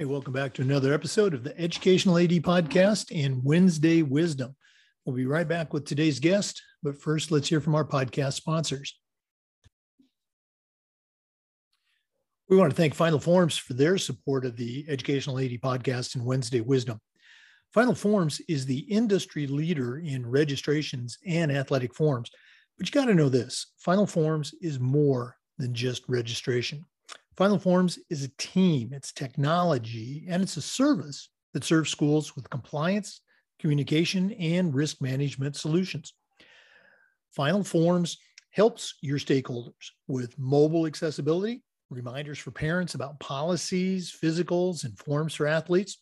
Hey, welcome back to another episode of the Educational AD Podcast and Wednesday Wisdom. We'll be right back with today's guest, but first, let's hear from our podcast sponsors. We want to thank Final Forms for their support of the Educational AD Podcast and Wednesday Wisdom. Final Forms is the industry leader in registrations and athletic forms. But you got to know this Final Forms is more than just registration. Final Forms is a team, it's technology, and it's a service that serves schools with compliance, communication, and risk management solutions. Final Forms helps your stakeholders with mobile accessibility, reminders for parents about policies, physicals, and forms for athletes,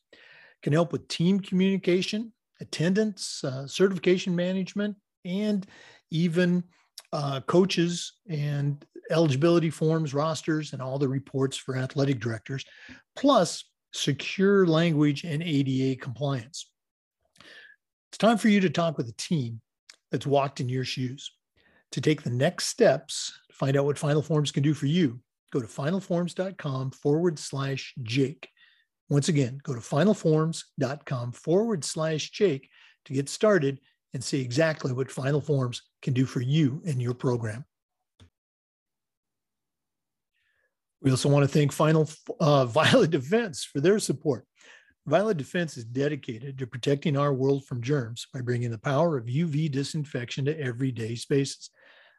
can help with team communication, attendance, uh, certification management, and even uh, coaches and eligibility forms, rosters, and all the reports for athletic directors, plus secure language and ADA compliance. It's time for you to talk with a team that's walked in your shoes. To take the next steps to find out what Final Forms can do for you, go to finalforms.com forward slash Jake. Once again, go to finalforms.com forward slash Jake to get started and see exactly what Final Forms can do for you and your program. We also want to thank Final uh, Violet Defense for their support. Violet Defense is dedicated to protecting our world from germs by bringing the power of UV disinfection to everyday spaces.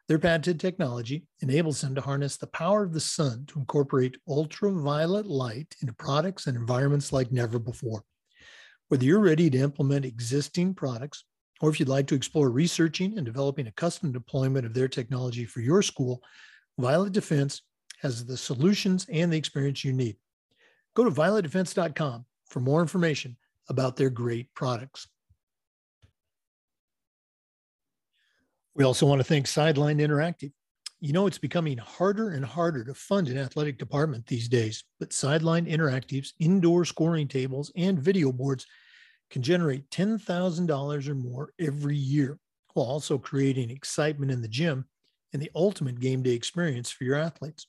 Their patented technology enables them to harness the power of the sun to incorporate ultraviolet light into products and environments like never before. Whether you're ready to implement existing products or if you'd like to explore researching and developing a custom deployment of their technology for your school, Violet Defense has the solutions and the experience you need. Go to violetdefense.com for more information about their great products. We also want to thank Sideline Interactive. You know, it's becoming harder and harder to fund an athletic department these days, but Sideline Interactive's indoor scoring tables and video boards can generate $10,000 or more every year, while also creating excitement in the gym and the ultimate game day experience for your athletes.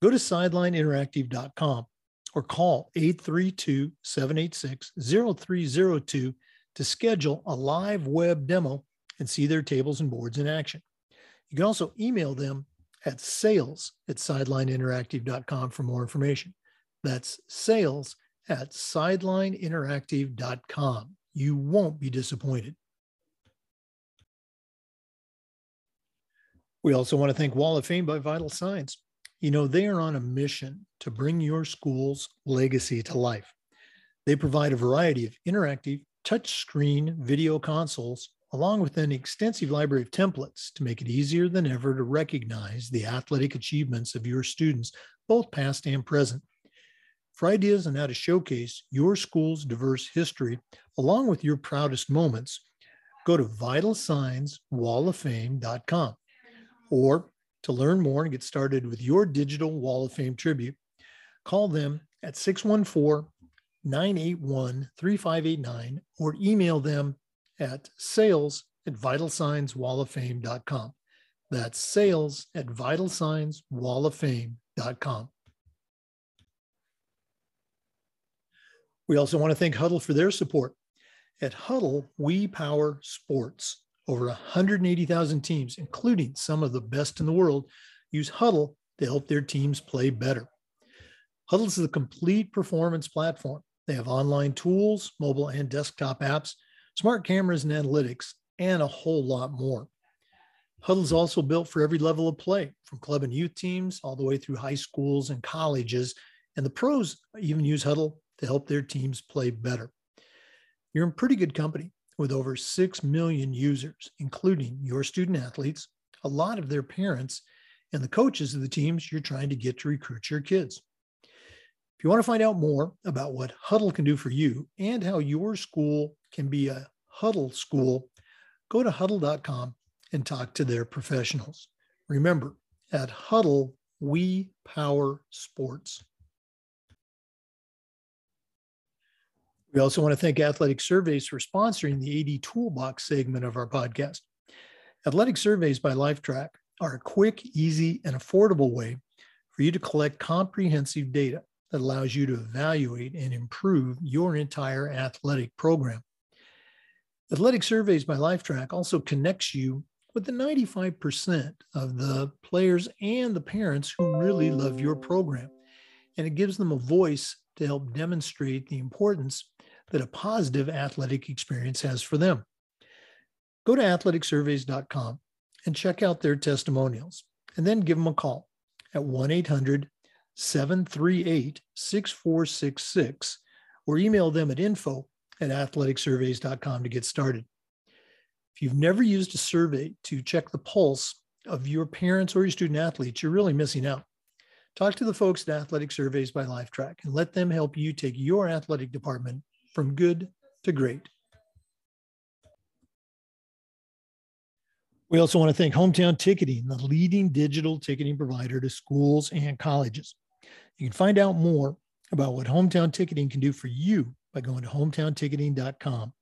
Go to sidelineinteractive.com or call 832 786 0302 to schedule a live web demo and see their tables and boards in action. You can also email them at sales at sidelineinteractive.com for more information. That's sales at sidelineinteractive.com. You won't be disappointed. We also want to thank Wall of Fame by Vital Signs. You know, they are on a mission to bring your school's legacy to life. They provide a variety of interactive touchscreen video consoles, along with an extensive library of templates to make it easier than ever to recognize the athletic achievements of your students, both past and present. For ideas on how to showcase your school's diverse history, along with your proudest moments, go to vitalsignswalloffame.com or to learn more and get started with your digital Wall of Fame tribute, call them at 614 981 3589 or email them at sales at vitalsignswalloffame.com. That's sales at vitalsignswalloffame.com. We also want to thank Hudl for their support. At Hudl, we power sports. Over 180,000 teams, including some of the best in the world, use Hudl to help their teams play better. Hudl is the complete performance platform. They have online tools, mobile and desktop apps, smart cameras and analytics, and a whole lot more. Hudl is also built for every level of play, from club and youth teams all the way through high schools and colleges. And the pros even use Hudl to help their teams play better. You're in pretty good company with over 6 million users, including your student athletes, a lot of their parents, and the coaches of the teams you're trying to get to recruit your kids. If you want to find out more about what Hudl can do for you and how your school can be a Hudl school, go to hudl.com and talk to their professionals. Remember, at Hudl, we power sports. We also want to thank Athletic Surveys for sponsoring the AD Toolbox segment of our podcast. Athletic Surveys by Lifetrack are a quick, easy, and affordable way for you to collect comprehensive data that allows you to evaluate and improve your entire athletic program. Athletic Surveys by Lifetrack also connects you with the 95% of the players and the parents who really love your program. And it gives them a voice to help demonstrate the importance that a positive athletic experience has for them. Go to athleticsurveys.com and check out their testimonials, and then give them a call at 1 800 738 6466 or email them at info at athleticsurveys.com to get started. If you've never used a survey to check the pulse of your parents or your student athletes, you're really missing out. Talk to the folks at Athletic Surveys by Lifetrack and let them help you take your athletic department from good to great. We also want to thank Hometown Ticketing, the leading digital ticketing provider to schools and colleges. You can find out more about what Hometown Ticketing can do for you by going to hometownticketing.com.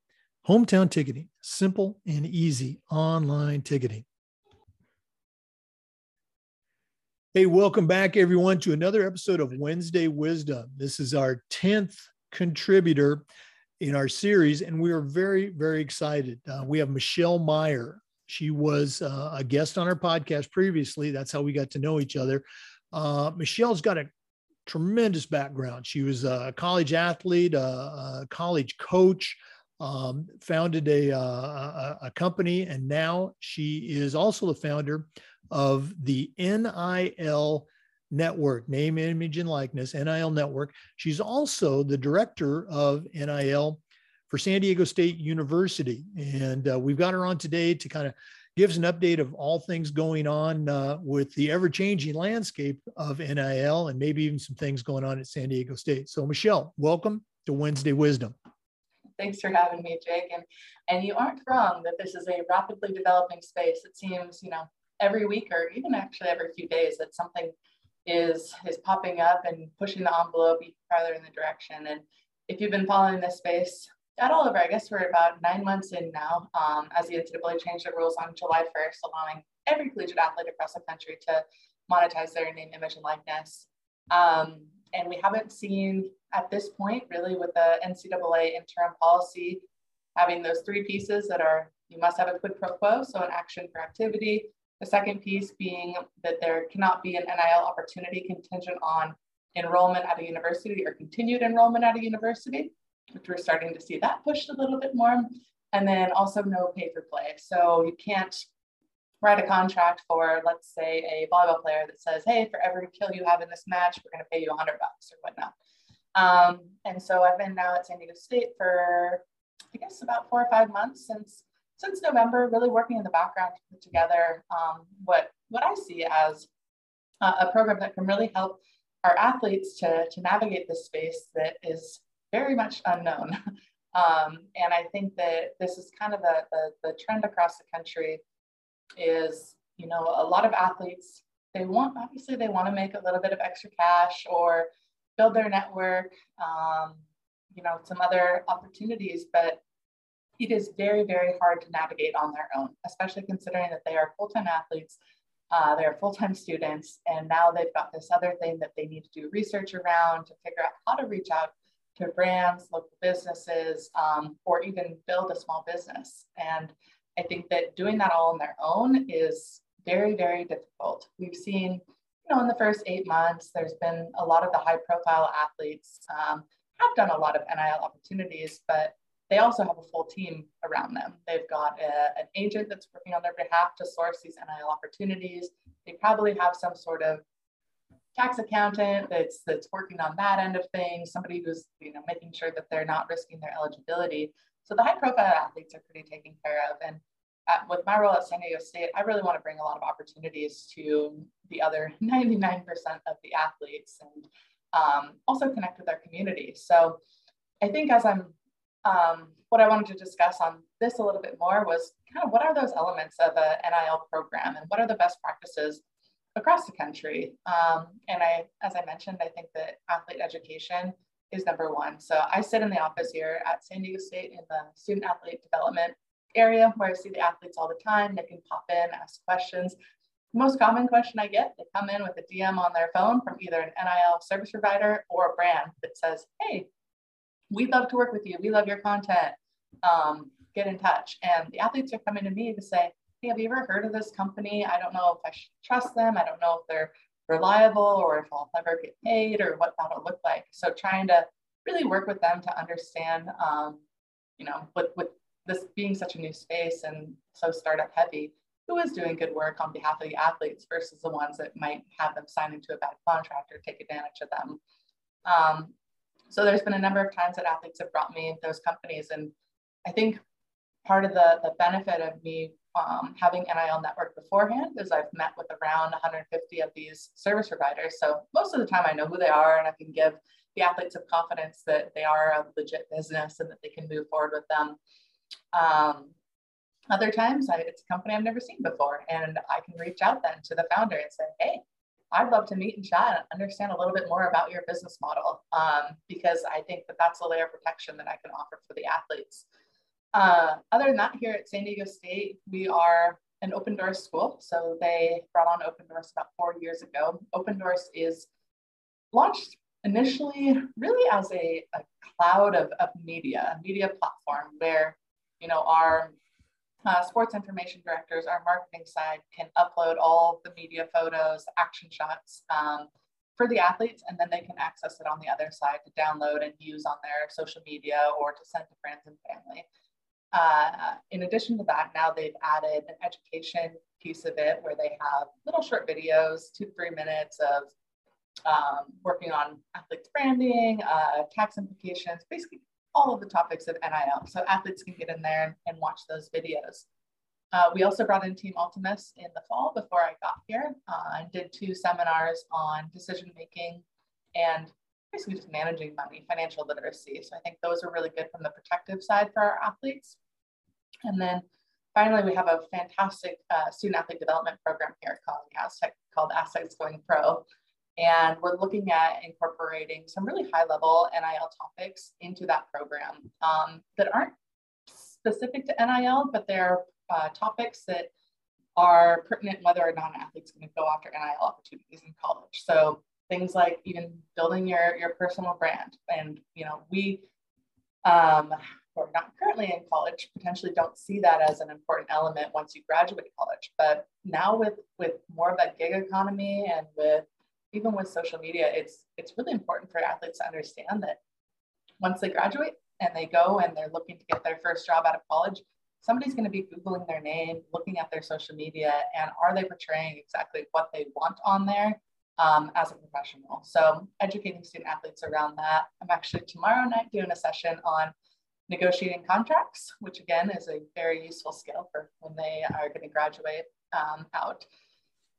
Hometown Ticketing, simple and easy online ticketing. Hey, welcome back, everyone, to another episode of Wednesday Wisdom. This is our 10th contributor in our series, and we are very, very excited. Uh, we have Michelle Meyer. She was uh, a guest on our podcast previously. That's how we got to know each other. Uh, Michelle's got a tremendous background. She was a college athlete, a, a college coach, um, founded a, a, a, company, and now she is also the founder of the NIL Network, Name, Image, and Likeness, NIL Network. She's also the director of NIL for San Diego State University. And uh, we've got her on today to kind of give us an update of all things going on uh, with the ever changing landscape of NIL and maybe even some things going on at San Diego State. So, Michelle, welcome to Wednesday Wisdom. Thanks for having me, Jake. And, and you aren't wrong that this is a rapidly developing space. It seems, you know, every week or even actually every few days that something is is popping up and pushing the envelope farther in the direction. And if you've been following this space at all over, I guess we're about nine months in now, um, as the NCAA changed the rules on July 1st, allowing every collegiate athlete across the country to monetize their name, image, and likeness. Um, and we haven't seen at this point, really, with the NCAA interim policy, having those three pieces that are you must have a quid pro quo, so an action for activity. The second piece being that there cannot be an NIL opportunity contingent on enrollment at a university or continued enrollment at a university which we're starting to see that pushed a little bit more. And then also no pay for play. So you can't write a contract for, let's say, a volleyball player that says, hey, for every kill you have in this match, we're going to pay you 100 bucks or whatnot. Um, and so I've been now at San Diego State for, I guess, about four or five months since since November, really working in the background to put together um, what what I see as uh, a program that can really help our athletes to, to navigate this space that is very much unknown. Um, and I think that this is kind of the, the, the trend across the country is, you know, a lot of athletes, they want, obviously they want to make a little bit of extra cash or build their network, um, you know, some other opportunities, but it is very, very hard to navigate on their own, especially considering that they are full-time athletes, uh, they're full-time students, and now they've got this other thing that they need to do research around to figure out how to reach out to brands, local businesses, um, or even build a small business. And I think that doing that all on their own is very, very difficult. We've seen, you know, in the first eight months, there's been a lot of the high profile athletes um, have done a lot of NIL opportunities, but they also have a full team around them. They've got a, an agent that's working on their behalf to source these NIL opportunities. They probably have some sort of tax accountant that's that's working on that end of things, somebody who's you know making sure that they're not risking their eligibility. So the high profile athletes are pretty taken care of. And at, with my role at San Diego State, I really want to bring a lot of opportunities to the other 99% of the athletes and um, also connect with our community. So I think as I'm, um, what I wanted to discuss on this a little bit more was kind of what are those elements of a NIL program and what are the best practices across the country. Um, and I, as I mentioned, I think that athlete education is number one. So I sit in the office here at San Diego State in the student athlete development area where I see the athletes all the time. They can pop in, ask questions. most common question I get, they come in with a DM on their phone from either an NIL service provider or a brand that says, hey, we'd love to work with you. We love your content. Um, get in touch. And the athletes are coming to me to say, hey, have you ever heard of this company? I don't know if I should trust them. I don't know if they're reliable or if I'll ever get paid or what that'll look like. So trying to really work with them to understand, um, you know, with, with this being such a new space and so startup heavy, who is doing good work on behalf of the athletes versus the ones that might have them sign into a bad contract or take advantage of them. Um, so there's been a number of times that athletes have brought me those companies. And I think part of the, the benefit of me um, having NIL network beforehand is I've met with around 150 of these service providers. So most of the time I know who they are and I can give the athletes of confidence that they are a legit business and that they can move forward with them. Um, other times, I, it's a company I've never seen before, and I can reach out then to the founder and say, "Hey, I'd love to meet and chat and understand a little bit more about your business model, um, because I think that that's a layer of protection that I can offer for the athletes." Uh, other than that, here at San Diego State, we are an Opendorse school. So they brought on Opendorse about four years ago. Opendorse is launched initially really as a, a cloud of, of media, a media platform where you know our uh, sports information directors, our marketing side can upload all the media photos, action shots um, for the athletes, and then they can access it on the other side to download and use on their social media or to send to friends and family. Uh, in addition to that, now they've added an education piece of it where they have little short videos, two three minutes of um, working on athletes branding, uh, tax implications, basically all of the topics of NIL. So athletes can get in there and, and watch those videos. Uh, we also brought in Team Ultimus in the fall before I got here uh, and did two seminars on decision making and basically just managing money, financial literacy. So I think those are really good from the protective side for our athletes. And then finally, we have a fantastic uh, student athlete development program here called Aztec, called Aztecs Going Pro. And we're looking at incorporating some really high level NIL topics into that program um, that aren't specific to NIL, but they're uh, topics that are pertinent whether or not an athlete's going to go after NIL opportunities in college. So things like even building your, your personal brand. And, you know, we, um, are not currently in college potentially don't see that as an important element once you graduate college. But now with, with more of that gig economy and with even with social media, it's it's really important for athletes to understand that once they graduate and they go and they're looking to get their first job out of college, somebody's going to be Googling their name, looking at their social media, and are they portraying exactly what they want on there um, as a professional? So, educating student athletes around that. I'm actually tomorrow night doing a session on negotiating contracts, which again is a very useful skill for when they are going to graduate um, out.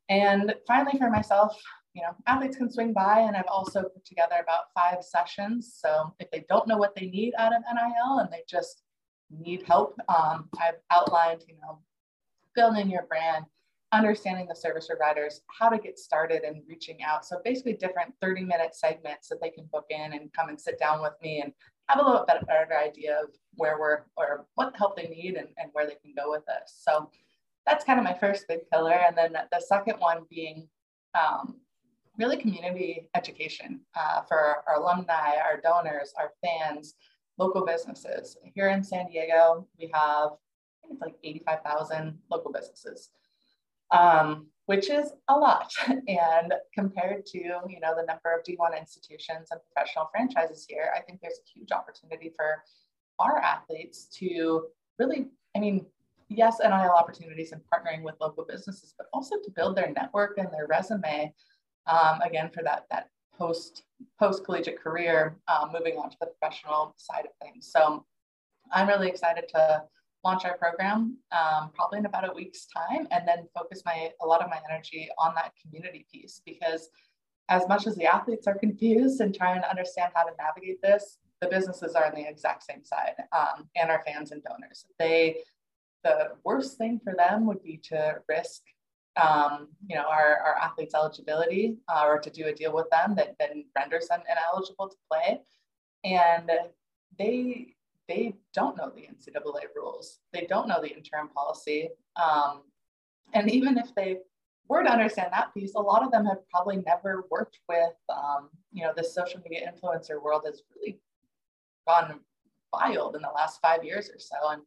And finally, for myself, you know, athletes can swing by and I've also put together about five sessions. So if they don't know what they need out of NIL and they just need help, um, I've outlined, you know, building your brand, understanding the service providers, how to get started and reaching out. So basically different 30 minute segments that they can book in and come and sit down with me and have a little bit better idea of where we're or what help they need and, and where they can go with this. So that's kind of my first big pillar. And then the second one being um, really community education uh, for our alumni, our donors, our fans, local businesses. Here in San Diego, we have it's like 85,000 local businesses, um, which is a lot. And compared to you know the number of D1 institutions and professional franchises here, I think there's a huge opportunity for our athletes to really, I mean, yes, NIL opportunities and partnering with local businesses, but also to build their network and their resume um, again, for that, that post, post collegiate career, um, moving on to the professional side of things. So I'm really excited to launch our program um, probably in about a week's time and then focus my a lot of my energy on that community piece because as much as the athletes are confused and trying to understand how to navigate this the businesses are on the exact same side um, and our fans and donors they the worst thing for them would be to risk um, you know, our, our athletes' eligibility uh, or to do a deal with them that then renders them ineligible to play. And they they don't know the NCAA rules. They don't know the interim policy. Um, and even if they were to understand that piece, a lot of them have probably never worked with, um, you know, the social media influencer world has really gone wild in the last five years or so. And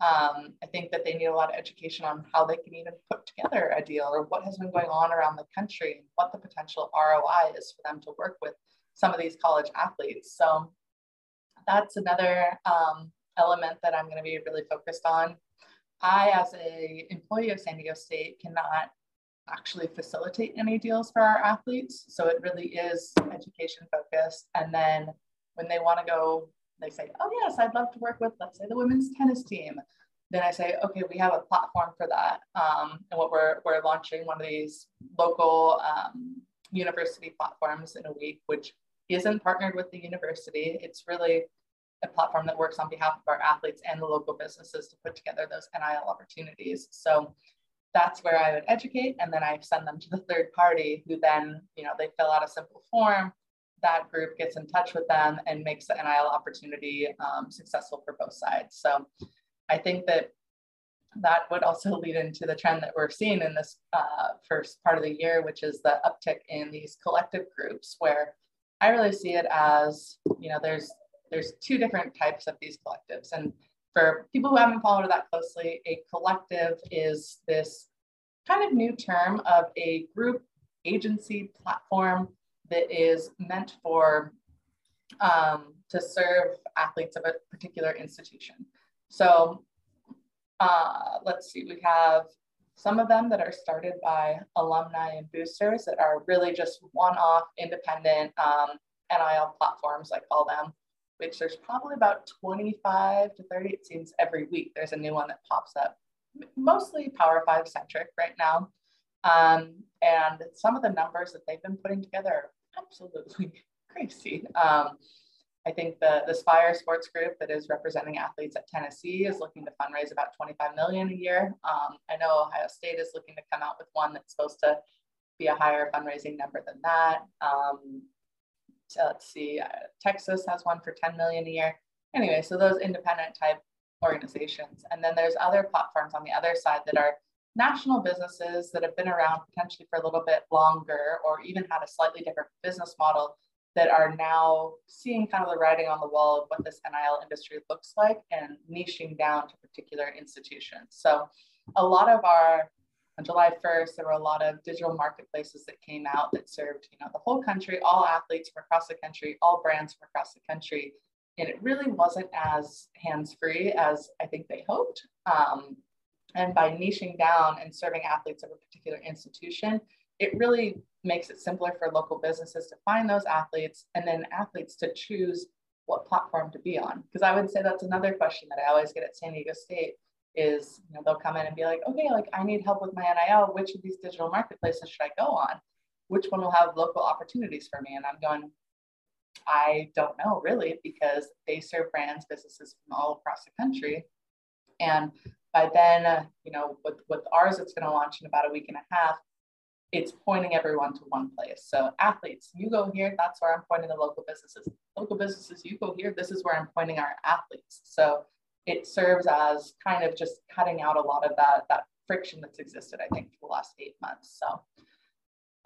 um, I think that they need a lot of education on how they can even put together a deal or what has been going on around the country and what the potential ROI is for them to work with some of these college athletes. So that's another um, element that I'm going to be really focused on. I, as a employee of San Diego State, cannot actually facilitate any deals for our athletes. So it really is education focused. And then when they want to go, they say, oh, yes, I'd love to work with, let's say, the women's tennis team. Then I say, okay, we have a platform for that. Um, and what we're, we're launching one of these local um, university platforms in a week, which isn't partnered with the university. It's really a platform that works on behalf of our athletes and the local businesses to put together those NIL opportunities. So that's where I would educate, and then I send them to the third party, who then, you know, they fill out a simple form. That group gets in touch with them and makes the NIL opportunity um, successful for both sides. So I think that that would also lead into the trend that we're seeing in this uh, first part of the year, which is the uptick in these collective groups, where I really see it as, you know, there's there's two different types of these collectives, and for people who haven't followed that closely, a collective is this kind of new term of a group agency platform that is meant for um, to serve athletes of a particular institution. So uh, let's see, we have some of them that are started by alumni and boosters that are really just one-off independent um, NIL platforms, I call them which there's probably about 25 to 30, it seems every week there's a new one that pops up, mostly Power Five centric right now. Um, and some of the numbers that they've been putting together are absolutely crazy. Um, I think the, the Spyre Sports Group that is representing athletes at Tennessee is looking to fundraise about 25 million a year. Um, I know Ohio State is looking to come out with one that's supposed to be a higher fundraising number than that. Um, so let's see, uh, Texas has one for 10 million a year. Anyway, so those independent type organizations. And then there's other platforms on the other side that are national businesses that have been around potentially for a little bit longer or even had a slightly different business model that are now seeing kind of the writing on the wall of what this NIL industry looks like and niching down to particular institutions. So a lot of our on July 1st, there were a lot of digital marketplaces that came out that served, you know, the whole country, all athletes from across the country, all brands from across the country. And it really wasn't as hands-free as I think they hoped. Um, and by niching down and serving athletes of a particular institution, it really makes it simpler for local businesses to find those athletes and then athletes to choose what platform to be on. Because I would say that's another question that I always get at San Diego State is you know they'll come in and be like okay like i need help with my nil which of these digital marketplaces should i go on? Which one will have local opportunities for me? And i'm going i don't know really because they serve brands businesses from all across the country. And by then uh, you know with, with ours it's going to launch in about a week and a half it's pointing everyone to one place so athletes you go here that's where i'm pointing the local businesses local businesses you go here this is where i'm pointing our athletes so it serves as kind of just cutting out a lot of that, that friction that's existed, I think, for the last eight months. So,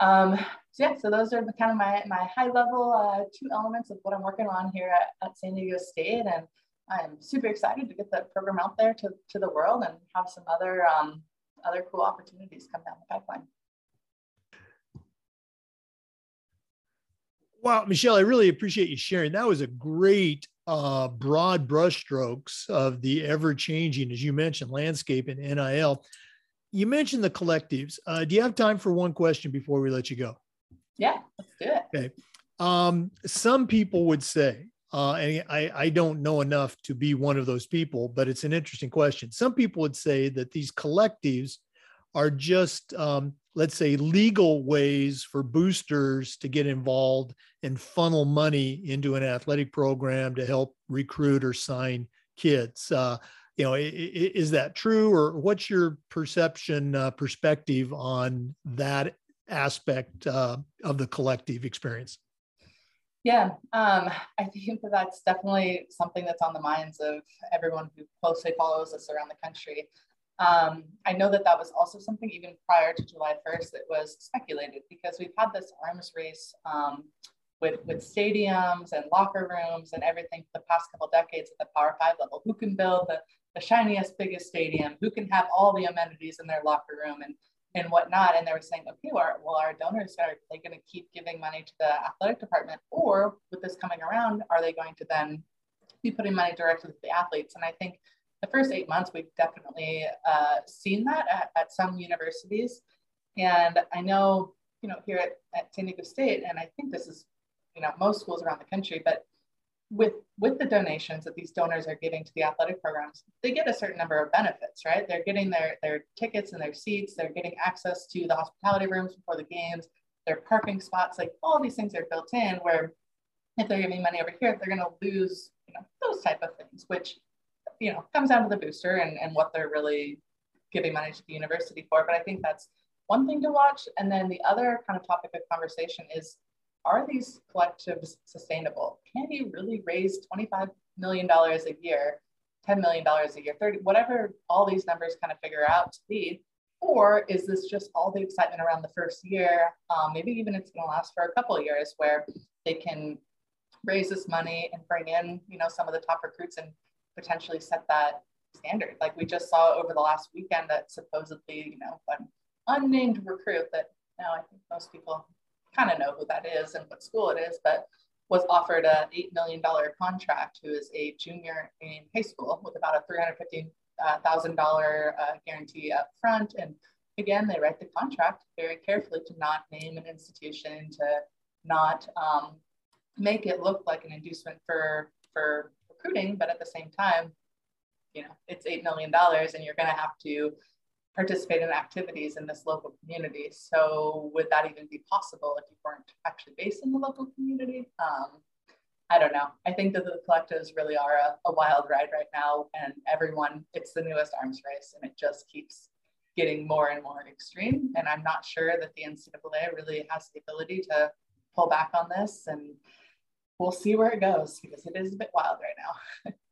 um, so yeah, so those are the kind of my, my high level uh, two elements of what I'm working on here at, at San Diego State. And I'm super excited to get that program out there to, to the world and have some other, um, other cool opportunities come down the pipeline. Wow, Michelle, I really appreciate you sharing. That was a great uh, broad brushstrokes of the ever changing, as you mentioned, landscape in NIL. You mentioned the collectives. Uh, do you have time for one question before we let you go? Yeah, let's do it. Okay. Um, some people would say, uh, and I, I don't know enough to be one of those people, but it's an interesting question. Some people would say that these collectives are just um, let's say legal ways for boosters to get involved and funnel money into an athletic program to help recruit or sign kids uh, you know is that true or what's your perception uh, perspective on that aspect uh, of the collective experience yeah um, i think that that's definitely something that's on the minds of everyone who closely follows us around the country Um, I know that that was also something even prior to July 1st that was speculated because we've had this arms race um, with, with stadiums and locker rooms and everything for the past couple decades at the Power Five level. Who can build the, the shiniest, biggest stadium? Who can have all the amenities in their locker room and, and whatnot? And they were saying, okay, well, well our donors are they going to keep giving money to the athletic department, or with this coming around, are they going to then be putting money directly to the athletes? And I think the first eight months, we've definitely uh, seen that at, at, some universities. And I know, you know, here at, at San Diego State, and I think this is, you know, most schools around the country, but with, with the donations that these donors are giving to the athletic programs, they get a certain number of benefits, right? They're getting their, their tickets and their seats, they're getting access to the hospitality rooms before the games, their parking spots, like all these things are built in where if they're giving money over here, they're going to lose, you know, those type of things, which you know, comes down to the booster and, and what they're really giving money to the university for. But I think that's one thing to watch. And then the other kind of topic of conversation is, are these collectives sustainable? Can you really raise $25 million a year, $10 million a year, 30, whatever all these numbers kind of figure out to be? Or is this just all the excitement around the first year? Um, maybe even it's going to last for a couple years where they can raise this money and bring in, you know, some of the top recruits and potentially set that standard. Like we just saw over the last weekend that supposedly, you know, an unnamed recruit that now I think most people kind of know who that is and what school it is, but was offered a $8 million contract who is a junior in high school with about a $350,000 uh, guarantee up front. And again, they write the contract very carefully to not name an institution, to not um, make it look like an inducement for, for recruiting, but at the same time, you know, it's $8 million and you're going to have to participate in activities in this local community. So would that even be possible if you weren't actually based in the local community? Um, I don't know. I think that the collectives really are a, a, wild ride right now, and everyone, it's the newest arms race, and it just keeps getting more and more extreme. And I'm not sure that the NCAA really has the ability to pull back on this and we'll see where it goes because it is a bit wild right now.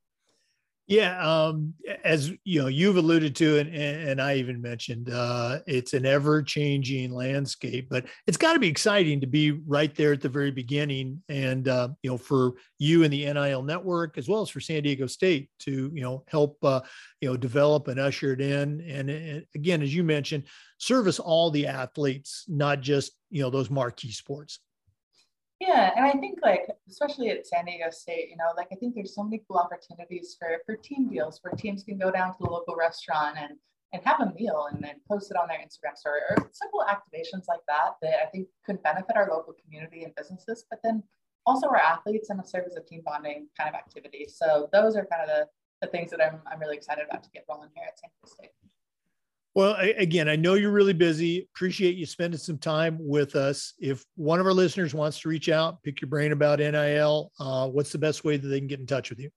yeah, um, as you know, you've alluded to and, and I even mentioned, uh, it's an ever-changing landscape. But it's got to be exciting to be right there at the very beginning, and uh, you know, for you and the NIL network, as well as for San Diego State, to you know help uh, you know develop and usher it in. And, and again, as you mentioned, service all the athletes, not just you know those marquee sports. Yeah, and I think like especially at San Diego State, you know, like I think there's so many cool opportunities for for team deals where teams can go down to the local restaurant and and have a meal and then post it on their Instagram story or simple activations like that that I think could benefit our local community and businesses, but then also our athletes and serve as a team bonding kind of activity. So those are kind of the, the things that I'm, I'm really excited about to get rolling here at San Diego State. Well, again, I know you're really busy. Appreciate you spending some time with us. If one of our listeners wants to reach out, pick your brain about NIL, uh, what's the best way that they can get in touch with you?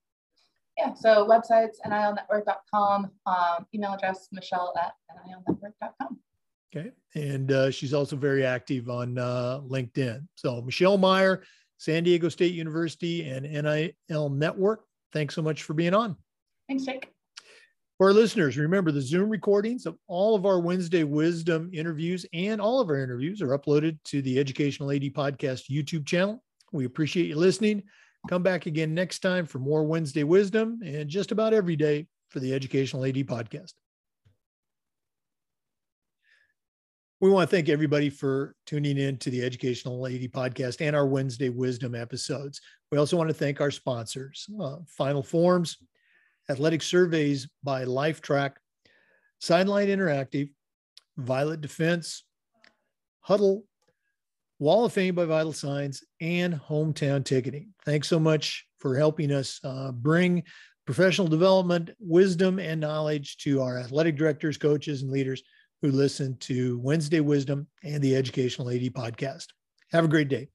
Yeah, so websites, nilnetwork.com, um, email address, michelle at nilnetwork.com. Okay. And uh, she's also very active on uh, LinkedIn. So Michelle Meyer, San Diego State University and NIL Network. Thanks so much for being on. Thanks, Jake. For our listeners, remember the Zoom recordings of all of our Wednesday Wisdom interviews and all of our interviews are uploaded to the Educational AD Podcast YouTube channel. We appreciate you listening. Come back again next time for more Wednesday Wisdom and just about every day for the Educational AD Podcast. We want to thank everybody for tuning in to the Educational AD Podcast and our Wednesday Wisdom episodes. We also want to thank our sponsors, uh, Final Forms, athletic surveys by Lifetrack, Sideline Interactive, Violet Defense, Hudl, Wall of Fame by Vital Signs, and Hometown Ticketing. Thanks so much for helping us uh, bring professional development, wisdom, and knowledge to our athletic directors, coaches, and leaders who listen to Wednesday Wisdom and the Educational AD podcast. Have a great day.